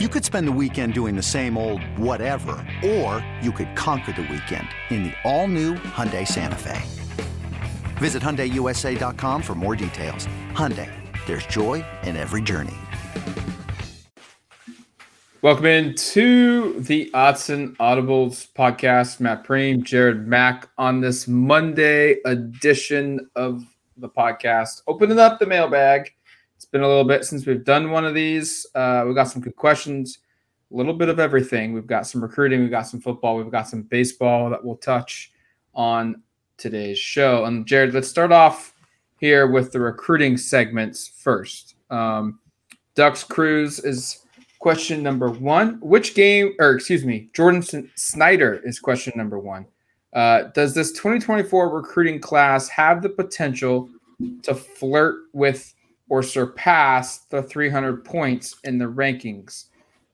You could spend the weekend doing the same old whatever, or you could conquer the weekend in the all-new Hyundai Santa Fe. Visit HyundaiUSA.com for more details. Hyundai, there's joy in every journey. Welcome into the Autzen Audibles podcast. Matt Prehm, Jared Mack on this Monday edition of the podcast. Opening up the mailbag it's been a little bit since we've done one of these. Uh, we've got some good questions, a little bit of everything. We've got some recruiting, we've got some football, we've got some baseball that we'll touch on today's show. And Jared, let's start off here with the recruiting segments first. Um, Ducks Cruise is question number one. Which game, or excuse me, Jordan Snyder is question number one. Uh, does this 2024 recruiting class have the potential to flirt with or surpass the 300 points in the rankings.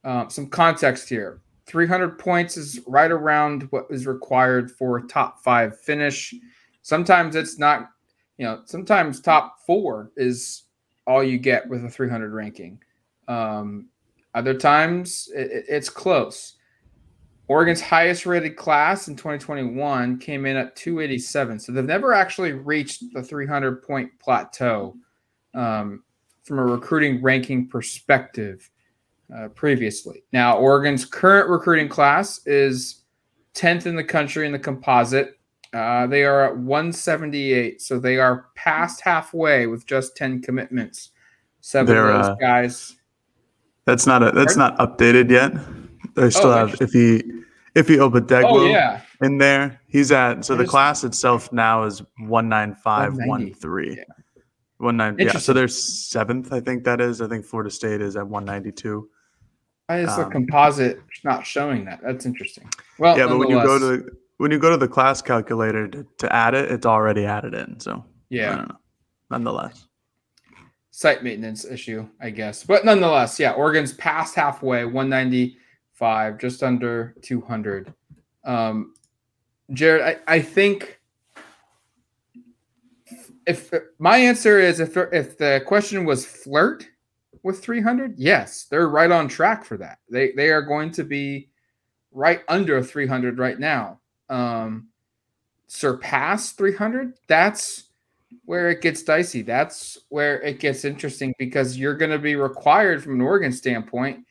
Um, some context here 300 points is right around what is required for a top five finish. Sometimes it's not, you know, sometimes top four is all you get with a 300 ranking. Um, other times it, it's close. Oregon's highest rated class in 2021 came in at 287. So they've never actually reached the 300 point plateau um, from a recruiting ranking perspective uh, previously. Now, Oregon's current recruiting class is 10th in the country in the composite. Uh, they are at 178, so they are past halfway with just 10 commitments. 7 They're, of those uh, guys. That's not a, that's Pardon? not updated yet. They still oh, have if he if he Obidegwu oh, yeah. in there, he's at so the class itself now is 195 13. Yeah. One nine. Yeah. So they're seventh. I think that is. I think Florida State is at one ninety two. Why is um, the composite not showing that? That's interesting. Well, yeah, but when you go to when you go to the class calculator to, to add it, it's already added in. So yeah, nonetheless, site maintenance issue, I guess. But nonetheless, yeah, Oregon's past halfway, one ninety five, just under two hundred. Um, Jared, I, I think if my answer is if if the question was flirt with 300, yes, they're right on track for that. They they are going to be right under 300 right now. Um, surpass 300, that's where it gets dicey. That's where it gets interesting because you're going to be required from an Oregon standpoint.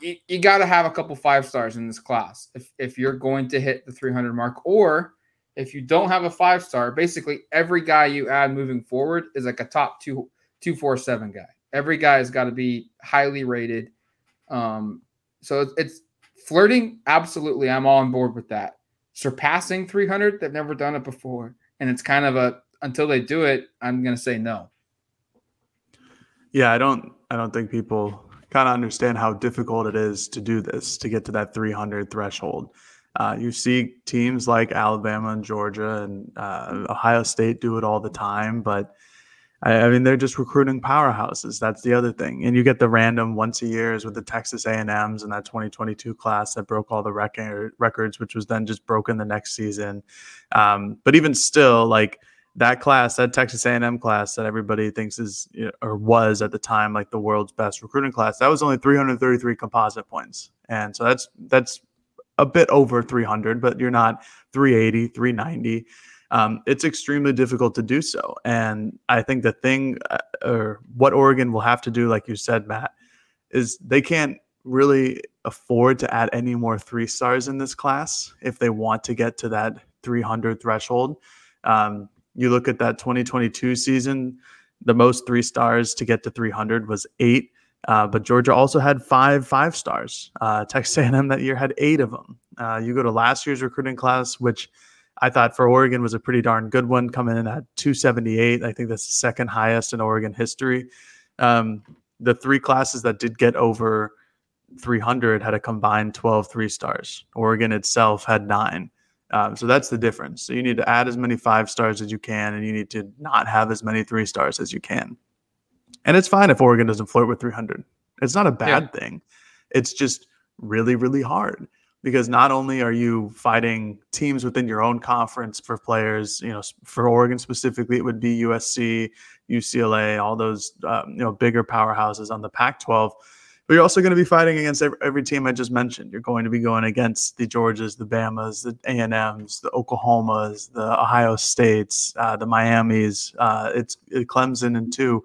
You, you got to have a couple five stars in this class if, if you're going to hit the 300 mark, or if you don't have a five star, basically every guy you add moving forward is like a top two two four seven guy. Every guy has got to be highly rated. Um, so it's, it's flirting. Absolutely, I'm all on board with that. Surpassing 300, they've never done it before, and it's kind of a until they do it, I'm to say no. Yeah, I don't. I don't think people kind of understand how difficult it is to do this to get to that 300 threshold. Uh, you see teams like Alabama and Georgia and uh, Ohio State do it all the time, but I, I, mean they're just recruiting powerhouses. That's the other thing, and you get the random once a years with the Texas A and M's and that 2022 class that broke all the record, records, which was then just broken the next season. Um, but even still, like that class, that Texas A&M class that everybody thinks is you know, or was at the time like the world's best recruiting class, that was only 333 composite points, and so that's that's a bit over 300, but you're not 380, 390. Um, it's extremely difficult to do so. And I think the thing, uh, or what Oregon will have to do, like you said, Matt, is they can't really afford to add any more three stars in this class if they want to get to that 300 threshold. Um, you look at that 2022 season, the most three stars to get to 300 was eight. Uh, but Georgia also had five five stars. Uh, Texas A&M that year had eight of them. Uh, you go to last year's recruiting class, which I thought for Oregon was a pretty darn good one, coming in at 278. I think that's the second highest in Oregon history. Um, the three classes that did get over 300 had a combined 12 three stars. Oregon itself had nine. Um, so that's the difference. So you need to add as many five stars as you can, and you need to not have as many three stars as you can. And it's fine if Oregon doesn't flirt with 300. It's not a bad yeah. thing. It's just really, really hard because not only are you fighting teams within your own conference for players, you know, for Oregon specifically, it would be USC, UCLA, all those, um, you know, bigger powerhouses on the Pac 12. but you're also going to be fighting against every, every, team I just mentioned. You're going to be going against the Georgias, the Bamas, the A and M's, the Oklahomas, the Ohio States, uh, the Miamis. Uh, it's it Clemson and two.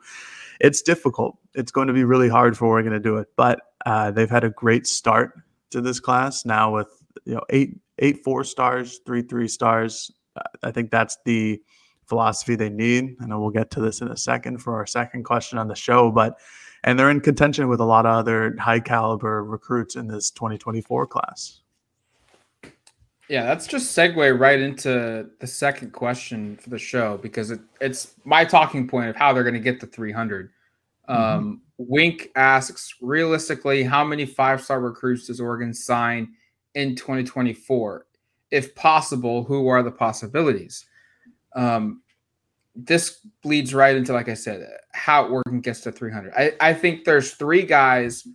It's difficult. It's going to be really hard for Oregon to do it, but uh, they've had a great start to this class now with you know eight eight four stars, three three stars. Uh, I think that's the philosophy they need. I know we'll get to this in a second for our second question on the show, but and they're in contention with a lot of other high caliber recruits in this 2024 class. Yeah, that's just segue right into the second question for the show because it, it's my talking point of how they're going to get to 300. Mm-hmm. Um, Wink asks, realistically, how many five star recruits does Oregon sign in 2024? If possible, who are the possibilities? Um, this bleeds right into, like I said, how Oregon gets to 300. I, I think there's three guys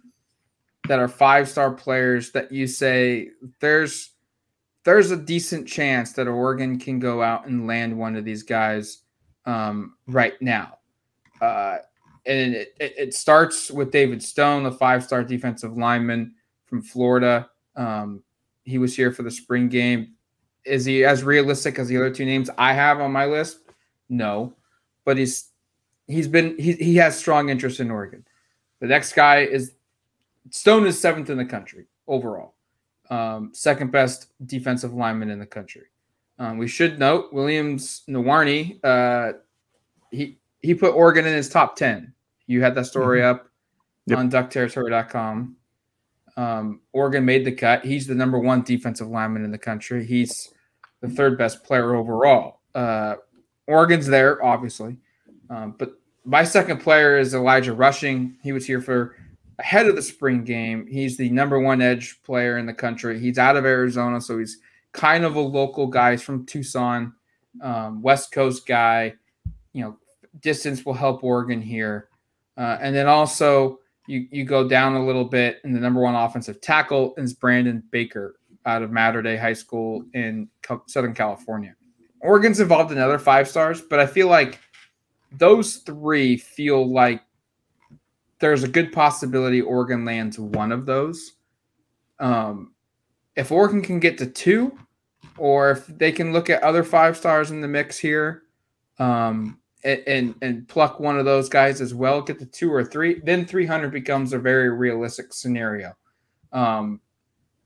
that are five star players that you say there's there's a decent chance that Oregon can go out and land one of these guys um, right now. Uh, and it, it, it, starts with David Stone, the five star defensive lineman from Florida. Um, he was here for the spring game. Is he as realistic as the other two names I have on my list? No, but he's he's been he he has strong interest in Oregon. The next guy is Stone is seventh in the country overall, um, second best defensive lineman in the country. Um, we should note Williams Nwaneri. Uh, he he put Oregon in his top ten. You had that story mm-hmm. up yep. on DuckTerritory.com. Um, Oregon made the cut. He's the number one defensive lineman in the country. He's the third best player overall. Uh, Oregon's there, obviously. Um, but my second player is Elijah Rushing. He was here for ahead of the spring game. He's the number one edge player in the country. He's out of Arizona, so he's kind of a local guy. He's from Tucson, um, West Coast guy. You know, distance will help Oregon here. Uh, and then also you you go down a little bit, and the number one offensive tackle is Brandon Baker out of Mater Dei High School in Southern California. Oregon's involved in other five stars, but I feel like those three feel like there's a good possibility Oregon lands one of those. Um, if Oregon can get to two, or if they can look at other five stars in the mix here, um, and, and, and pluck one of those guys as well, get to two or three, then 300 becomes a very realistic scenario. Um,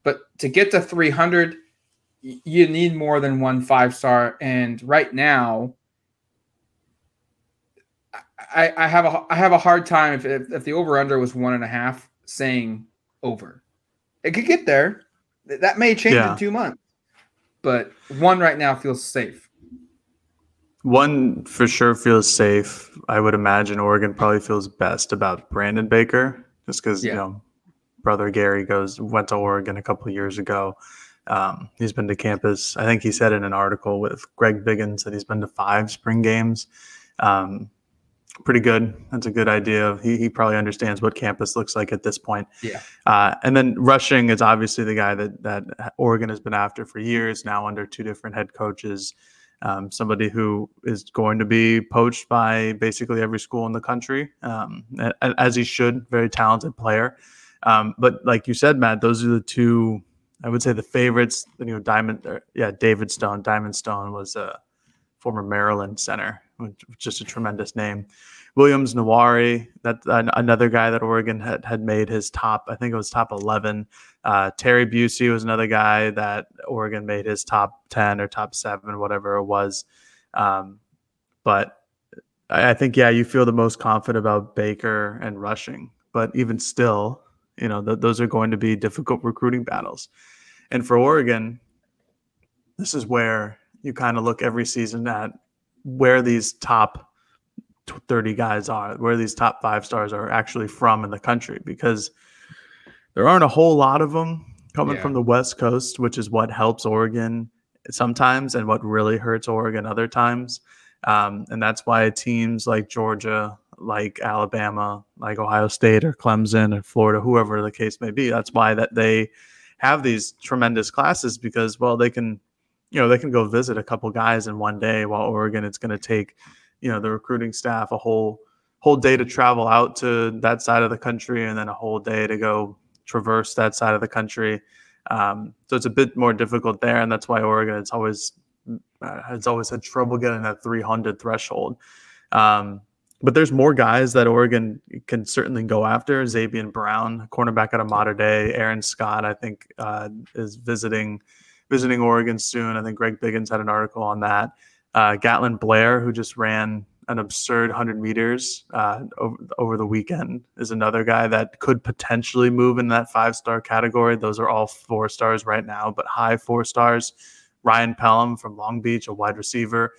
but to get to 300, you need more than one five star. And right now, I, I have a I have a hard time if, if, if the over under was one and a half saying over. It could get there. That may change yeah. in two months, but one right now feels safe. One for sure feels safe. I would imagine Oregon probably feels best about Brandon Baker, just because yeah. you know, brother Gary goes went to Oregon a couple years ago. Um, he's been to campus. I think he said in an article with Greg Biggins that he's been to five spring games. Um, pretty good. That's a good idea. He, he probably understands what campus looks like at this point. Yeah. Uh, and then rushing is obviously the guy that that Oregon has been after for years now under two different head coaches. Um, somebody who is going to be poached by basically every school in the country, um, as he should. Very talented player. Um, but like you said, Matt, those are the two I would say the favorites, you know, Diamond, or, yeah, David Stone. Diamond Stone was a former Maryland center, just a tremendous name. Williams Nwaneri, that another guy that Oregon had, had made his top, I think it was top 11. Uh, Terry Bussey was another guy that Oregon made his top 10 or top seven, whatever it was. Um, but I, I think, yeah, you feel the most confident about Baker and rushing. But even still, you know, th- those are going to be difficult recruiting battles. And for Oregon, this is where you kind of look every season at where these top 30 guys are, where these top five stars are actually from in the country, because there aren't a whole lot of them coming yeah. from the West Coast, which is what helps Oregon sometimes and what really hurts Oregon other times. Um, and that's why teams like Georgia, like Alabama, like Ohio State or Clemson or Florida, whoever the case may be. That's why that they have these tremendous classes because well they can you know they can go visit a couple guys in one day while Oregon it's going to take you know the recruiting staff a whole whole day to travel out to that side of the country and then a whole day to go traverse that side of the country. Um, so it's a bit more difficult there, and that's why Oregon it's always uh, has always had trouble getting that 300 threshold. Um, but there's more guys that Oregon can certainly go after. Zabien Brown, cornerback out of Mater Dei. Aaron Scott, I think, uh, is visiting visiting Oregon soon. I think Greg Biggins had an article on that. Uh, Gatlin Bair, who just ran an absurd 100 meters uh, over, over the weekend, is another guy that could potentially move in that five star category. Those are all four stars right now, but high four stars. Ryan Pellum from Long Beach, a wide receiver.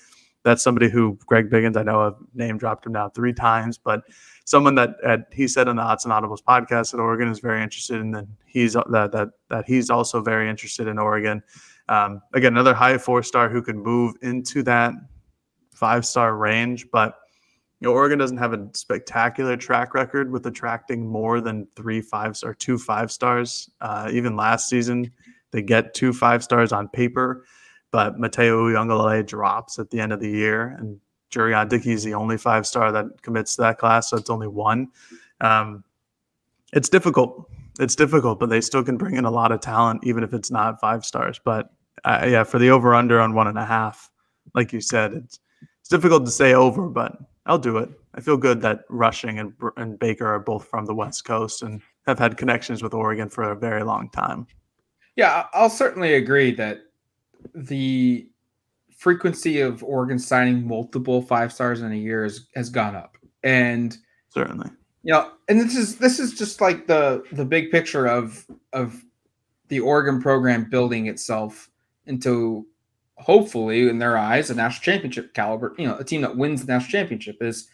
That's somebody who Greg Biggins, I know I've name dropped him now three times, but someone that uh, he said on the Autzen Audibles podcast that Oregon is very interested in. That he's that that that he's also very interested in Oregon. Um, again, another high four star who could move into that five star range, but you know, Oregon doesn't have a spectacular track record with attracting more than three five star, two five stars. Uh, even last season, they get two five stars on paper, but Mateo Uiagalelei drops at the end of the year, and Jurrion Dickey is the only five star that commits to that class, so it's only one. Um, it's difficult. It's difficult, but they still can bring in a lot of talent, even if it's not five stars. But uh, yeah, for the over under on one and a half, like you said, it's it's difficult to say over, but I'll do it. I feel good that Rushing and and Baker are both from the West Coast and have had connections with Oregon for a very long time. Yeah, I'll certainly agree that the frequency of Oregon signing multiple five stars in a year has, has gone up. And certainly. You know, and this is this is just like the the big picture of of the Oregon program building itself into hopefully in their eyes a national championship caliber, you know, a team that wins the national championship is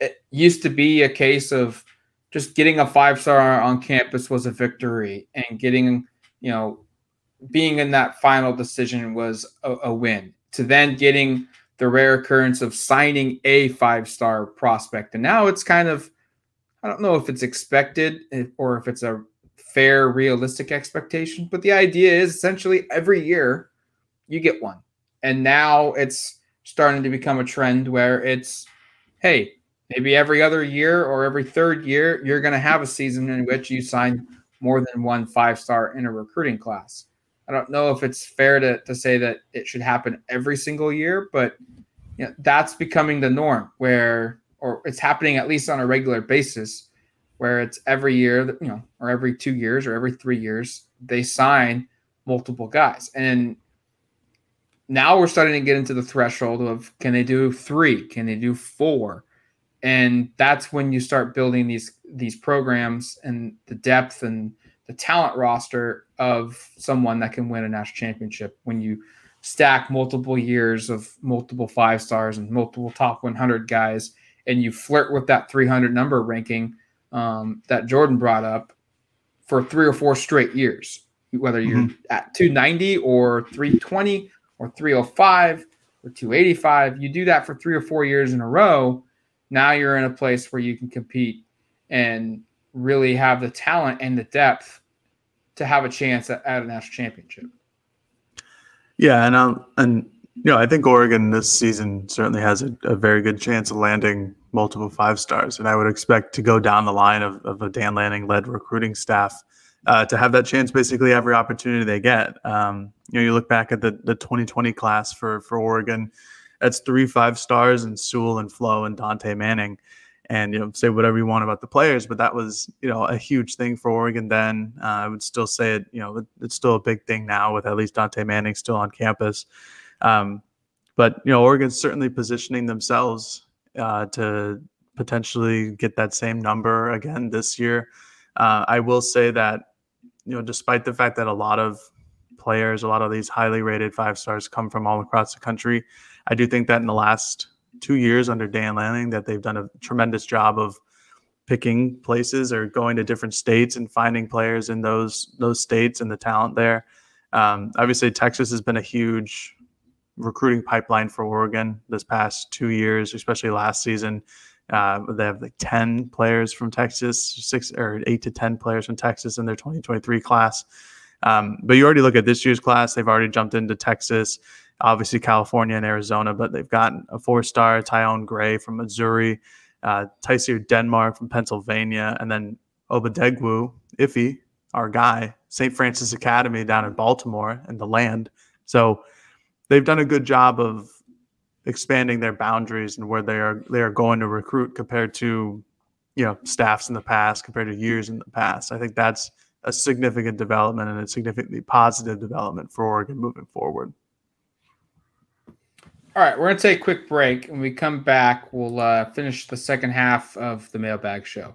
it used to be a case of just getting a five star on campus was a victory and getting, you know, being in that final decision was a, a win to then getting the rare occurrence of signing a five star prospect. And now it's kind of, I don't know if it's expected or if it's a fair, realistic expectation, but the idea is essentially every year you get one. And now it's starting to become a trend where it's, hey, maybe every other year or every third year, you're going to have a season in which you sign more than one five star in a recruiting class. I don't know if it's fair to, to say that it should happen every single year, but you know, that's becoming the norm where, or it's happening at least on a regular basis, where it's every year, you know, or every two years or every three years, they sign multiple guys. And now we're starting to get into the threshold of can they do three? Can they do four? And that's when you start building these these programs and the depth and the talent roster of someone that can win a national championship when you stack multiple years of multiple five stars and multiple top 100 guys and you flirt with that 300 number ranking um, that jordan brought up for three or four straight years whether you're mm-hmm. at 290 or 320 or 305 or 285 you do that for three or four years in a row now you're in a place where you can compete and really have the talent and the depth to have a chance at, at a national championship. Yeah, and um, and you know, I think Oregon this season certainly has a, a, very good chance of landing multiple five stars, and I would expect to go down the line of, of a Dan Lanning led recruiting staff uh, to have that chance basically every opportunity they get. Um, you know, you look back at the the 2020 class for for Oregon, that's three five stars and Sewell and Flowe and Dontae Manning and you know say whatever you want about the players but that was you know a huge thing for oregon then. Uh, i would still say it you know it's still a big thing now with at least dontae manning still on campus. Um, but you know oregon's certainly positioning themselves uh, to potentially get that same number again this year. Uh, i will say that you know despite the fact that a lot of players a lot of these highly rated five stars come from all across the country i do think that in the last two years under Dan Lanning that they've done a tremendous job of picking places or going to different states and finding players in those those states and the talent there. Um, obviously, Texas has been a huge recruiting pipeline for Oregon this past two years, especially last season. Uh, they have like 10 players from Texas, six or eight to 10 players from Texas in their 2023 class. Um, but you already look at this year's class, they've already jumped into Texas obviously California and Arizona, but they've gotten a four star Tyon Gray from Missouri. uh, Denmark from Pennsylvania, and then Obidegwu Iffy, our guy, St. Frances Academy down in Baltimore and the land. So they've done a good job of expanding their boundaries and where they are they are going to recruit compared to you know staffs in the past compared to years in the past. I think that's a significant development and a significantly positive development for Oregon moving forward. All right, we're going to take a quick break. When we come back, we'll uh, finish the second half of the mailbag show.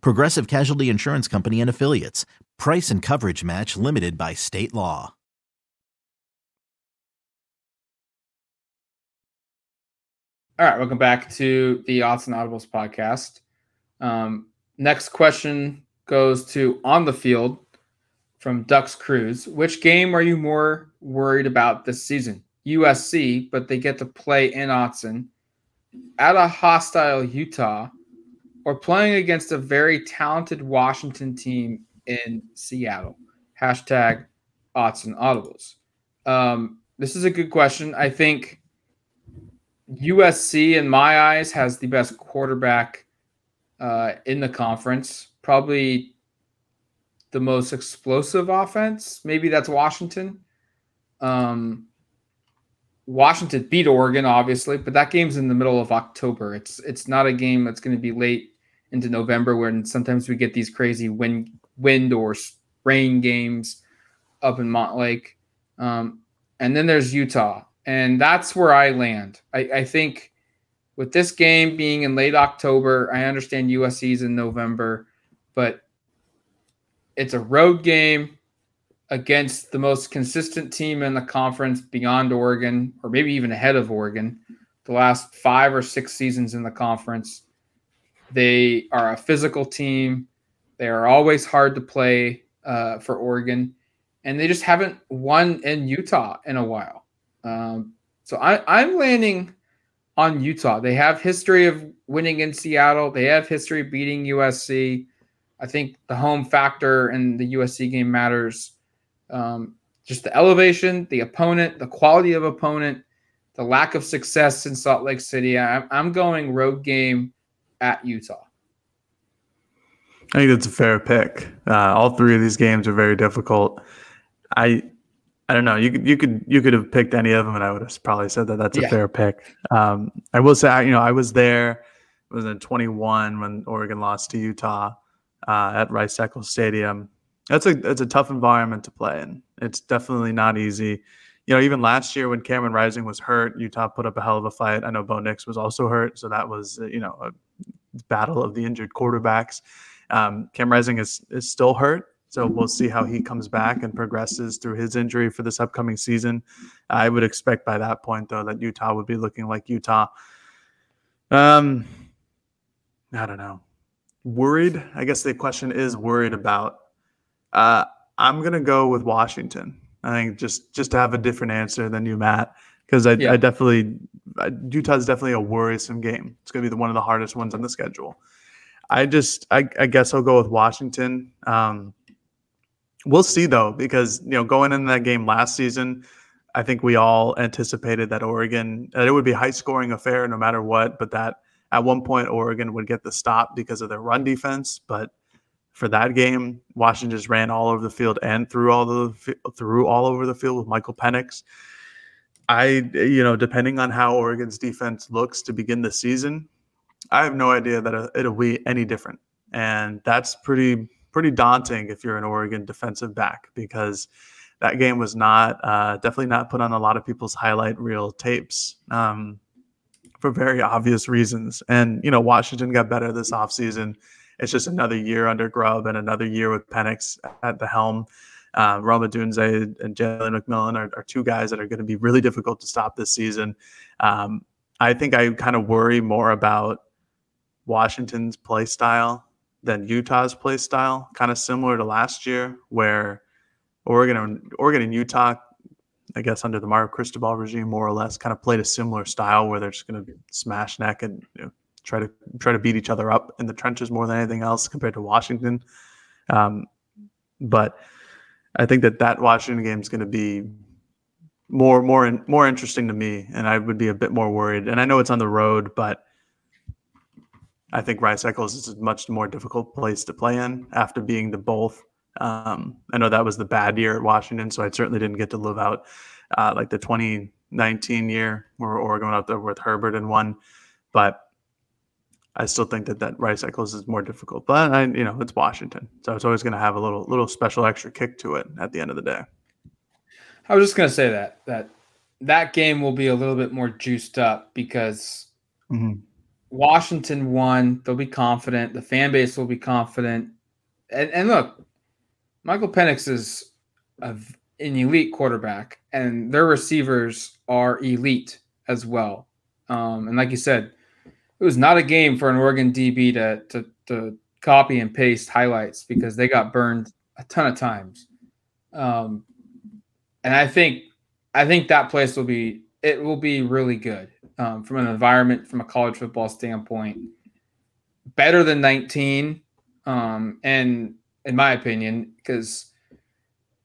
Progressive Casualty Insurance Company and Affiliates. Price and coverage match limited by state law. All right, welcome back to the Autzen Audibles podcast. Um, next question goes to on the field from Ducks Cruise. Which game are you more worried about this season? USC, but they get to play in Autzen at a hostile Utah or playing against a very talented Washington team in Seattle. Hashtag Autzen Audibles. Um, this is a good question. I think USC, in my eyes, has the best quarterback uh, in the conference. Probably the most explosive offense. Maybe that's Washington. Um, Washington beat Oregon, obviously, but that game's in the middle of October. It's it's not a game that's going to be late into November when sometimes we get these crazy wind wind or rain games up in Montlake. Um, and then there's Utah, and that's where I land. I, I think with this game being in late October, I understand USC's in November, but it's a road game against the most consistent team in the conference beyond Oregon, or maybe even ahead of Oregon, the last five or six seasons in the conference. They are a physical team. They are always hard to play uh, for Oregon, and they just haven't won in Utah in a while. Um, so I, I'm landing on Utah. They have history of winning in Seattle. They have history beating USC. I think the home factor in the USC game matters um, just the elevation, the opponent, the quality of opponent, the lack of success in Salt Lake City. I'm, I'm going road game at Utah. I think that's a fair pick. Uh, all three of these games are very difficult. I I don't know. You could you could you could have picked any of them, and I would have probably said that that's a yeah. fair pick. Um, I will say, you know, I was there. It was in 21 when Oregon lost to Utah uh, at Rice Eccles Stadium. That's a that's a tough environment to play in. It's definitely not easy. You know, even last year when Cameron Rising was hurt, Utah put up a hell of a fight. I know Bo Nix was also hurt, so that was you know a battle of the injured quarterbacks. Um, Cam Rising is is still hurt, so we'll see how he comes back and progresses through his injury for this upcoming season. I would expect by that point though that Utah would be looking like Utah. Um, I don't know. Worried? I guess the question is worried about uh, I'm gonna go with Washington. I think just just to have a different answer than you, Matt, because I, yeah. I, definitely Utah's definitely a worrisome game. It's gonna be the, one of the hardest ones on the schedule. I just I, I guess I'll go with Washington. Um, we'll see though, because you know going into that game last season, I think we all anticipated that Oregon that it would be high scoring affair no matter what, but that at one point Oregon would get the stop because of their run defense, but for that game. Washington just ran all over the field and threw all the threw all over the field with Michael Penix. I, you know, depending on how Oregon's defense looks to begin the season, I have no idea that it'll be any different, and that's pretty pretty daunting if you're an Oregon defensive back because that game was not uh, definitely not put on a lot of people's highlight reel tapes um, for very obvious reasons. And you know, Washington got better this offseason. It's just another year under Grubb and another year with Penix at the helm. Uh, Rome Odunze and Jalen McMillan are, are, two guys that are going to be really difficult to stop this season. Um, I think I kind of worry more about Washington's play style than Utah's play style, kind of similar to last year, where Oregon and Oregon and Utah, I guess under the Mario Cristobal regime, more or less, kind of played a similar style where they're just going to smash neck and you know, try to try to beat each other up in the trenches more than anything else compared to Washington. Um, but I think that that Washington game is going to be more more more interesting to me, and I would be a bit more worried. And I know it's on the road, but I think Rice Eccles is a much more difficult place to play in after being the both. Um, I know that was the bad year at Washington, so I certainly didn't get to live out uh, like the 2019 year where Oregon went out there with Herbert and won. But I still think that that Rice Eccles is more difficult. But I, you know, it's Washington, so it's always going to have a little little special extra kick to it at the end of the day. I was just going to say that that that game will be a little bit more juiced up because. Mm-hmm Washington won. They'll be confident. The fan base will be confident. And, and look, Michael Penix is a, an elite quarterback, and their receivers are elite as well. Um, and like you said, it was not a game for an Oregon DB to, to, to copy and paste highlights because they got burned a ton of times. Um, and I think I think that place will be it will be really good um, from an environment, from a college football standpoint, better than 19. Um, and in my opinion, because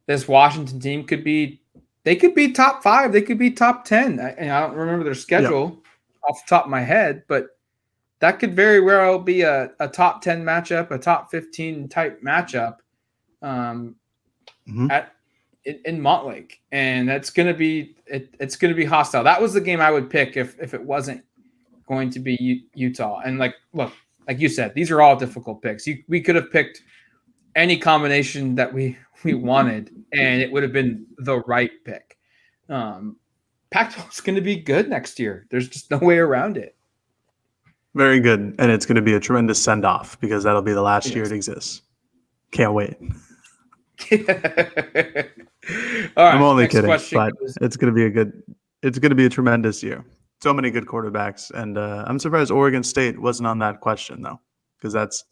this Washington team could be, they could be top five, they could be top 10. I, and I don't remember their schedule off the top of my head, but that could very well be a, a top 10 matchup, a top 15 type matchup um, mm-hmm. at in, in Montlake, and that's going to be it, it's going to be hostile. That was the game I would pick if if it wasn't going to be U- Utah. And like, look, like you said, these are all difficult picks. You, we could have picked any combination that we we wanted, and it would have been the right pick. Um, Pac-12 is going to be good next year. There's just no way around it. Very good, and it's going to be a tremendous send off because that'll be the last yes. year it exists. Can't wait. I'm only kidding, but it's going to be a good. It's going to be a tremendous year. So many good quarterbacks, and uh, I'm surprised Oregon State wasn't on that question though, because that's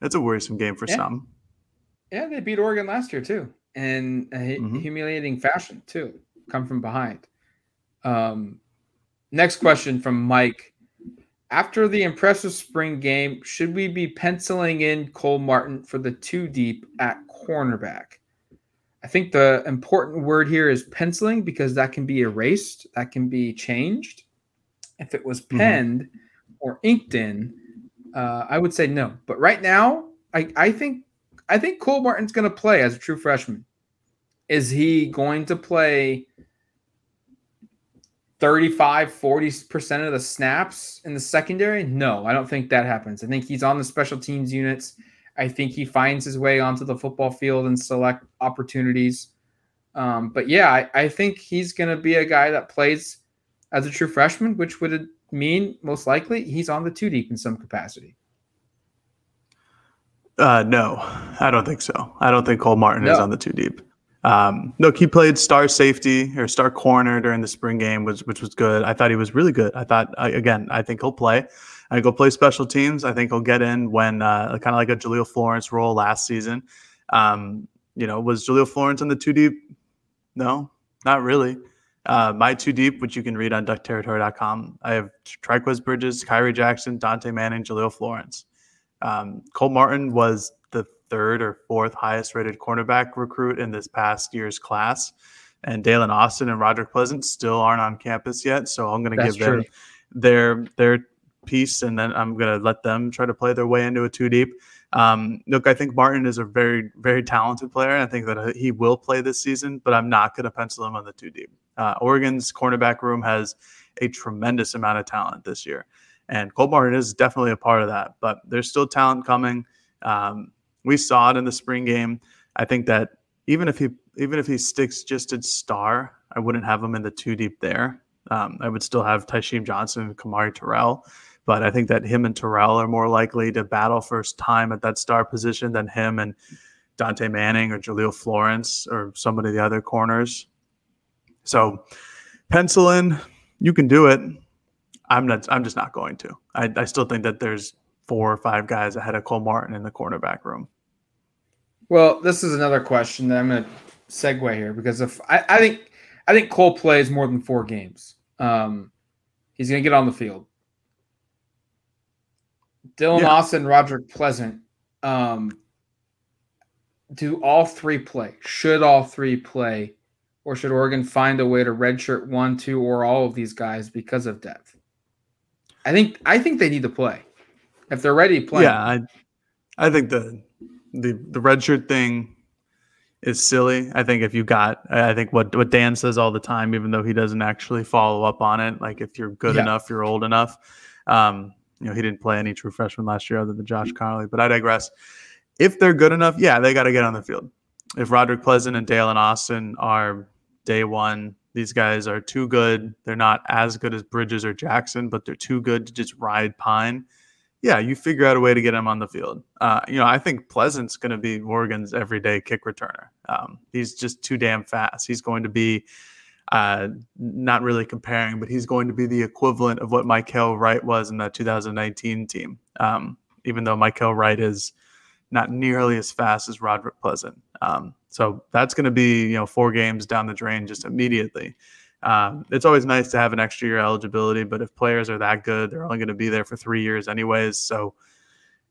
that's a worrisome game for yeah. some. Yeah, they beat Oregon last year too, in a mm-hmm. humiliating fashion too. Come from behind. Um, next question from Mike. After the impressive spring game, should we be penciling in Cole Martin for the two deep at cornerback? I think the important word here is penciling because that can be erased, that can be changed. If it was mm-hmm. penned mm-hmm. or inked in, uh, I would say no. But right now, I, I think I think Cole Martin's going to play as a true freshman. Is he going to play 35, 40% of the snaps in the secondary? No, I don't think that happens. I think he's on the special teams units. I think he finds his way onto the football field and select opportunities. Um, but yeah, I, I think he's going to be a guy that plays as a true freshman, which would mean most likely he's on the two deep in some capacity. Uh, no, I don't think so. I don't think Cole Martin no. is on the two deep. Um, look, he played star safety or star corner during the spring game, which which was good. I thought he was really good. I thought again, I think he'll play. I he'll play special teams. I think he'll get in when uh, kind of like a Jahlil Florence role last season. Um, you know, was Jahlil Florence on the two deep? No, not really. Uh, my two deep, which you can read on duckterritory.com. I have Trikweze Bridges, Khyree Jackson, Dontae Manning, Jahlil Florence. Um, Cole Martin was third or fourth highest rated cornerback recruit in this past year's class. And Daylen Austin and Roderick Pleasant still aren't on campus yet. So I'm going to give true. their their piece, and then I'm going to let them try to play their way into a two deep. Um, look, I think Martin is a very, very talented player. I think that he will play this season, but I'm not going to pencil him on the two deep. Uh, Oregon's cornerback room has a tremendous amount of talent this year. And Cole Martin is definitely a part of that, but there's still talent coming. Um, we saw it in the spring game. I think that even if he even if he sticks just at star, I wouldn't have him in the two deep there. Um, I would still have Tysheem Johnson and Kamari Terrell, but I think that him and Terrell are more likely to battle first time at that star position than him and Dontae Manning or Jahlil Florence or somebody the other corners. So pencil in, you can do it. I'm not. I'm just not going to. I, I still think that there's four or five guys ahead of Cole Martin in the cornerback room. Well, this is another question that I'm going to segue here because if I, I think I think Cole plays more than four games. Um, he's going to get on the field. Daylen yeah. Austin, Roderick Pleasant. Um, do all three play? Should all three play? Or should Oregon find a way to redshirt one, two, or all of these guys because of depth? I think I think they need to play. If they're ready to play. Yeah, I I think the the the redshirt thing is silly. I think if you got, I think what what Dan says all the time, even though he doesn't actually follow up on it, like if you're good yeah. enough, you're old enough. Um, you know, he didn't play any true freshmen last year other than Josh mm-hmm. But I digress. If they're good enough, yeah, they got to get on the field. If Roderick Pleasant and Daylen Austin are day one, these guys are too good. They're not as good as Bridges or Jackson, but they're too good to just ride Pine yeah, you figure out a way to get him on the field. Uh, you know, I think Pleasant's going to be Oregon's everyday kick returner. Um, he's just too damn fast. He's going to be uh, not really comparing, but he's going to be the equivalent of what Mykael Wright was in that 2019 team. Um, even though Mykael Wright is not nearly as fast as Roderick Pleasant. Um, so that's going to be you know four games down the drain just immediately. Um, it's always nice to have an extra year eligibility, but if players are that good, they're only going to be there for three years anyways. So,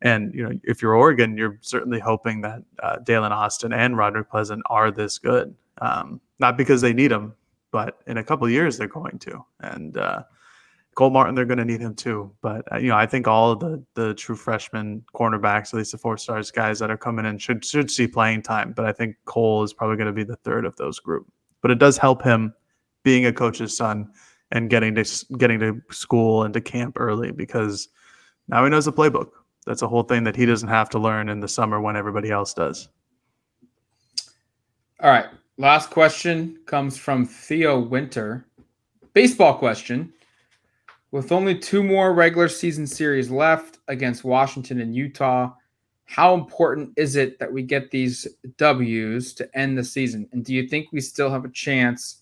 and you know, if you're Oregon, you're certainly hoping that uh, Daylen Austin and Roderick Pleasant are this good. Um, not because they need them, but in a couple years they're going to. And uh, Cole Martin, they're going to need him too. But uh, you know, I think all the the true freshman cornerbacks, at least the four stars guys that are coming in, should should see playing time. But I think Cole is probably going to be the third of those group. But it does help him being a coach's son and getting to getting to school and to camp early because now he knows the playbook. That's a whole thing that he doesn't have to learn in the summer when everybody else does. All right. Last question comes from Theo Winter. Baseball question. With only two more regular season series left against Washington and Utah, how important is it that we get these W's to end the season? And do you think we still have a chance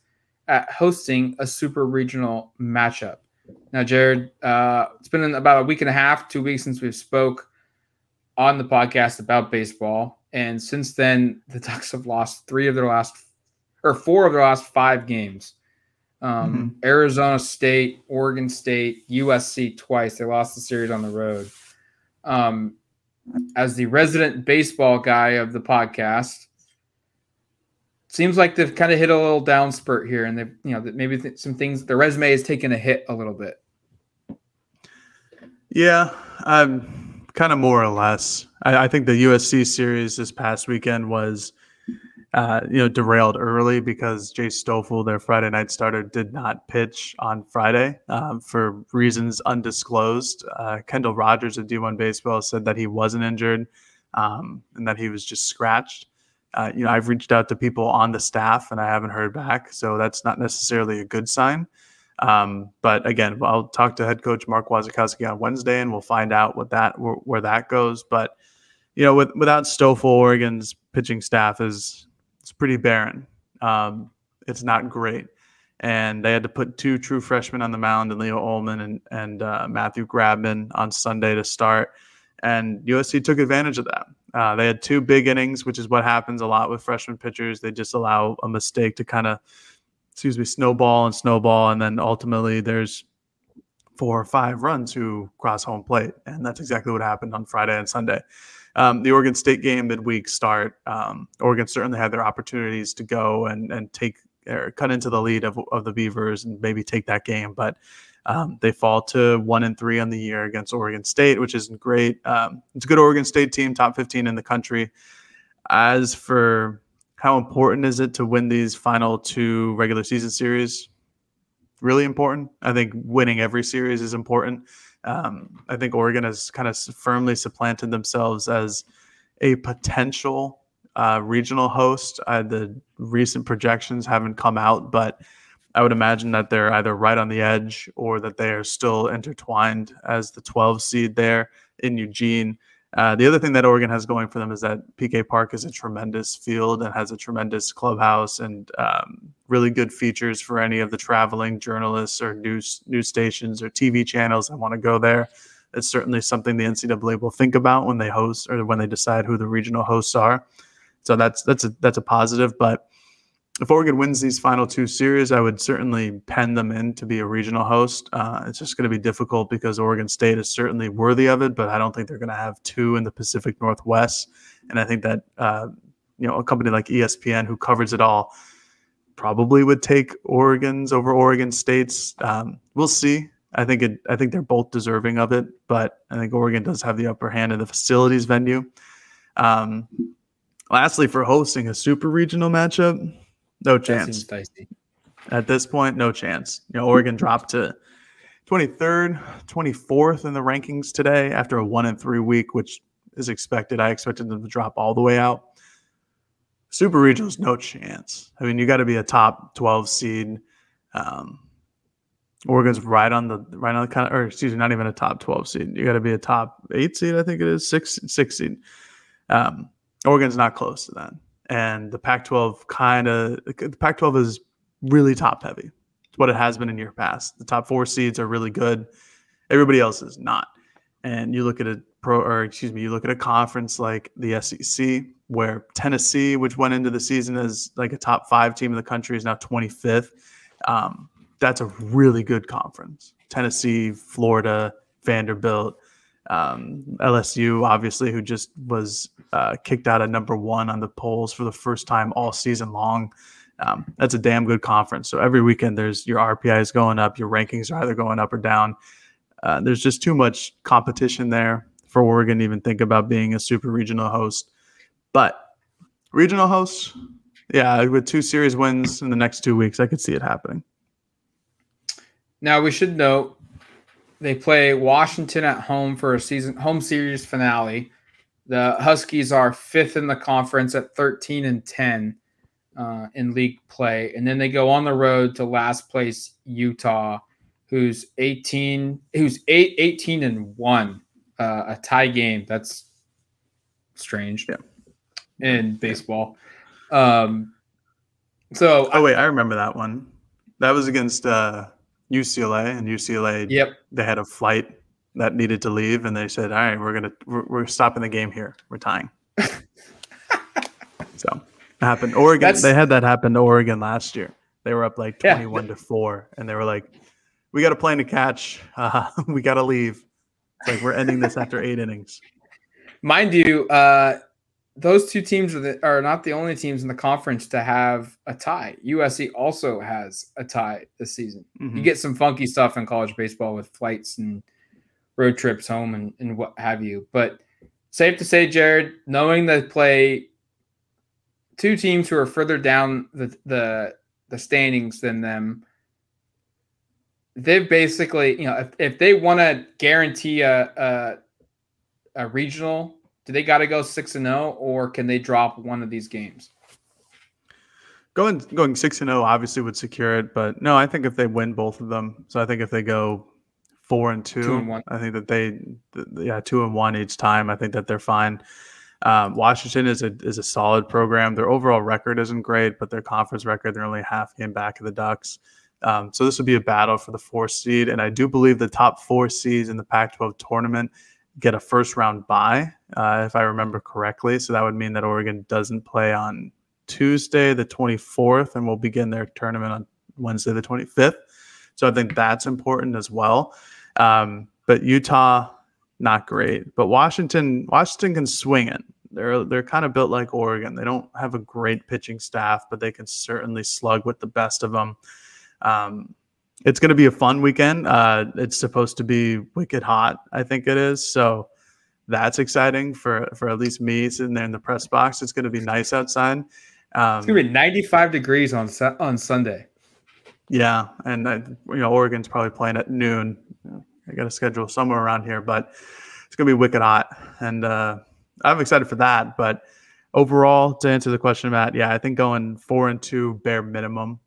at hosting a super regional matchup. Now, Jared, uh, it's been about a week and a half, two weeks since we've spoke on the podcast about baseball, and since then, the Ducks have lost three of their last or four of their last five games. Um, mm-hmm. Arizona State, Oregon State, USC twice. They lost the series on the road. Um, as the resident baseball guy of the podcast, seems like they've kind of hit a little down spurt here, and they've you know that maybe th- some things the resume is taking a hit a little bit. Yeah, um, kind of more or less. I, I, think the USC series this past weekend was, uh, you know, derailed early because Jace Stoffal, their Friday night starter, did not pitch on Friday um, for reasons undisclosed. Uh, Kendall Rogers of D1 Baseball said that he wasn't injured um, and that he was just scratched. Uh, you know, I've reached out to people on the staff and I haven't heard back, so that's not necessarily a good sign. Um, but again, I'll talk to head coach Mark Wasikowski on Wednesday, and we'll find out what that where, where that goes. But you know, with, without Stoffal, Oregon's pitching staff is it's pretty barren. Um, it's not great, and they had to put two true freshmen on the mound, and Leo Ullman and and uh, Matthew Grabman on Sunday to start. And USC took advantage of that. Uh, they had two big innings, which is what happens a lot with freshman pitchers. They just allow a mistake to kind of, excuse me, snowball and snowball. And then ultimately there's four or five runs who cross home plate. And that's exactly what happened on Friday and Sunday. Um, the Oregon State game midweek start. Um, Oregon certainly had their opportunities to go and, and take or cut into the lead of, of the Beavers and maybe take that game. But um, they fall to one and three on the year against Oregon State, which isn't great. Um, it's a good Oregon State team, top 15 in the country. As for how important is it to win these final two regular season series? Really important. I think winning every series is important. Um, I think Oregon has kind of firmly supplanted themselves as a potential uh, regional host. Uh, the recent projections haven't come out, but I would imagine that they're either right on the edge or that they are still intertwined as the 12 seed there in Eugene. Uh, the other thing that Oregon has going for them is that PK Park is a tremendous field and has a tremendous clubhouse and um, really good features for any of the traveling journalists or news news stations or TV channels that want to go there. It's certainly something the NCAA will think about when they host or when they decide who the regional hosts are. So that's that's a that's a positive. But if Oregon wins these final two series, I would certainly pen them in to be a regional host. Uh, it's just going to be difficult because Oregon State is certainly worthy of it, but I don't think they're going to have two in the Pacific Northwest. And I think that uh, you know a company like ESPN who covers it all probably would take Oregon's over Oregon State's. Um, we'll see. I think it. I think they're both deserving of it, but I think Oregon does have the upper hand in the facilities venue. Um, lastly, for hosting a super regional matchup, no chance. At this point, no chance. You know, Oregon dropped to 23rd, 24th in the rankings today after a one and three week, which is expected. I expected them to drop all the way out. Super regionals, no chance. I mean, you got to be a top 12 seed. Um, Oregon's right on the right on the kind of, or excuse me, not even a top 12 seed. You got to be a top eight seed, I think it is, six six seed. Um, Oregon's not close to that and the Pac-12 kind of the Pac-12 is really top heavy. It's what it has been in year past. The top four seeds are really good. Everybody else is not. And you look at a pro, or excuse me, you look at a conference like the SEC, where Tennessee, which went into the season as like a top five team in the country, is now 25th. Um, that's a really good conference. Tennessee, Florida, Vanderbilt, um, LSU, obviously, who just was uh, kicked out of number one on the polls for the first time all season long. Um, that's a damn good conference. So every weekend, there's your RPI is going up, your rankings are either going up or down. Uh, there's just too much competition there for Oregon to even think about being a super regional host. But regional hosts, yeah, with two series wins in the next two weeks, I could see it happening. Now we should note they play Washington at home for a season home series finale. The Huskies are fifth in the conference at 13 and 10 uh, in league play. And then they go on the road to last place Utah, who's 18, who's 8, 18 and 1, uh, a tie game. That's strange yeah. in baseball. Um, so, oh, wait, I remember that one. That was against uh, UCLA, and UCLA, yep, they had a flight that needed to leave, and they said, "All right, we're gonna we're, we're stopping the game here. We're tying." so it happened. Oregon, That's, they had that happen to Oregon last year. They were up like twenty-one yeah. to four, and they were like, "We got a plane to catch. Uh, we got to leave." It's like we're ending this after eight innings. Mind you, uh, those two teams are, the, are not the only teams in the conference to have a tie. USC also has a tie this season. Mm-hmm. You get some funky stuff in college baseball with flights and road trips home and, and what have you. But safe to say, Jared, knowing they play two teams who are further down the the, the standings than them, they've basically, you know, if, if they want to guarantee a, a a regional do they got to go six and zero, oh, or can they drop one of these games? Going going six and zero obviously would secure it, but no, I think if they win both of them, so I think if they go four and two, two and one. I think that they, yeah, two and one each time. I think that they're fine. Um, Washington is a is a solid program. Their overall record isn't great, but their conference record they're only half game back of the Ducks. Um, so this would be a battle for the fourth seed, and I do believe the top four seeds in the Pac-12 tournament get a first round bye, uh, if I remember correctly. So that would mean that Oregon doesn't play on Tuesday, the 24th, and will begin their tournament on Wednesday, the 25th. So I think that's important as well. Um, but Utah, not great. But Washington, Washington can swing it. They're they're kind of built like Oregon. They don't have a great pitching staff, but they can certainly slug with the best of them. Um, it's going to be a fun weekend. Uh, it's supposed to be wicked hot, I think it is. So that's exciting for for at least me sitting there in the press box. It's going to be nice outside. Um, it's going to be 95 degrees on on Sunday. Yeah, and uh, you know Oregon's probably playing at noon. I got a schedule somewhere around here, but it's gonna be wicked hot, and uh, I'm excited for that. But overall, to answer the question, Matt, yeah, I think going four and two bare minimum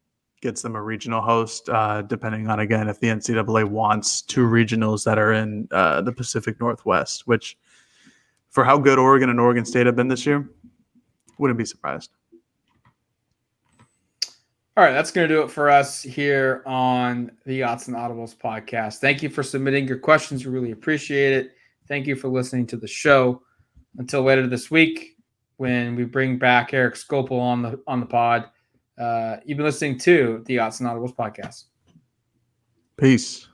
gets them a regional host, uh, depending on again if the NCAA wants two regionals that are in uh, the Pacific Northwest, which for how good Oregon and Oregon State have been this year, wouldn't be surprised. All right, that's going to do it for us here on the Autzen Audibles podcast. Thank you for submitting your questions. We really appreciate it. Thank you for listening to the show. Until later this week, when we bring back Eric Skopil on the on the pod, uh, you've been listening to the Autzen Audibles podcast. Peace.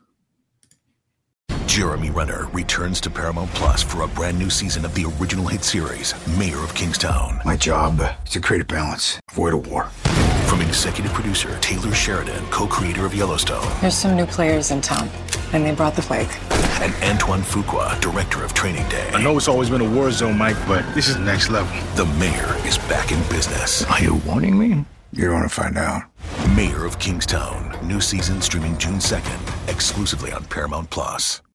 Jeremy Renner returns to Paramount Plus for a brand new season of the original hit series, Mayor of Kingstown. My job is to create a balance, avoid a war. From executive producer Taylor Sheridan, co-creator of Yellowstone. There's some new players in town, and they brought the plague. And Antoine Fuqua, director of Training Day. I know it's always been a war zone, Mike, but this is next level. The mayor is back in business. Are you warning me? You're going to find out. Mayor of Kingstown. New season streaming June 2nd, exclusively on Paramount Plus.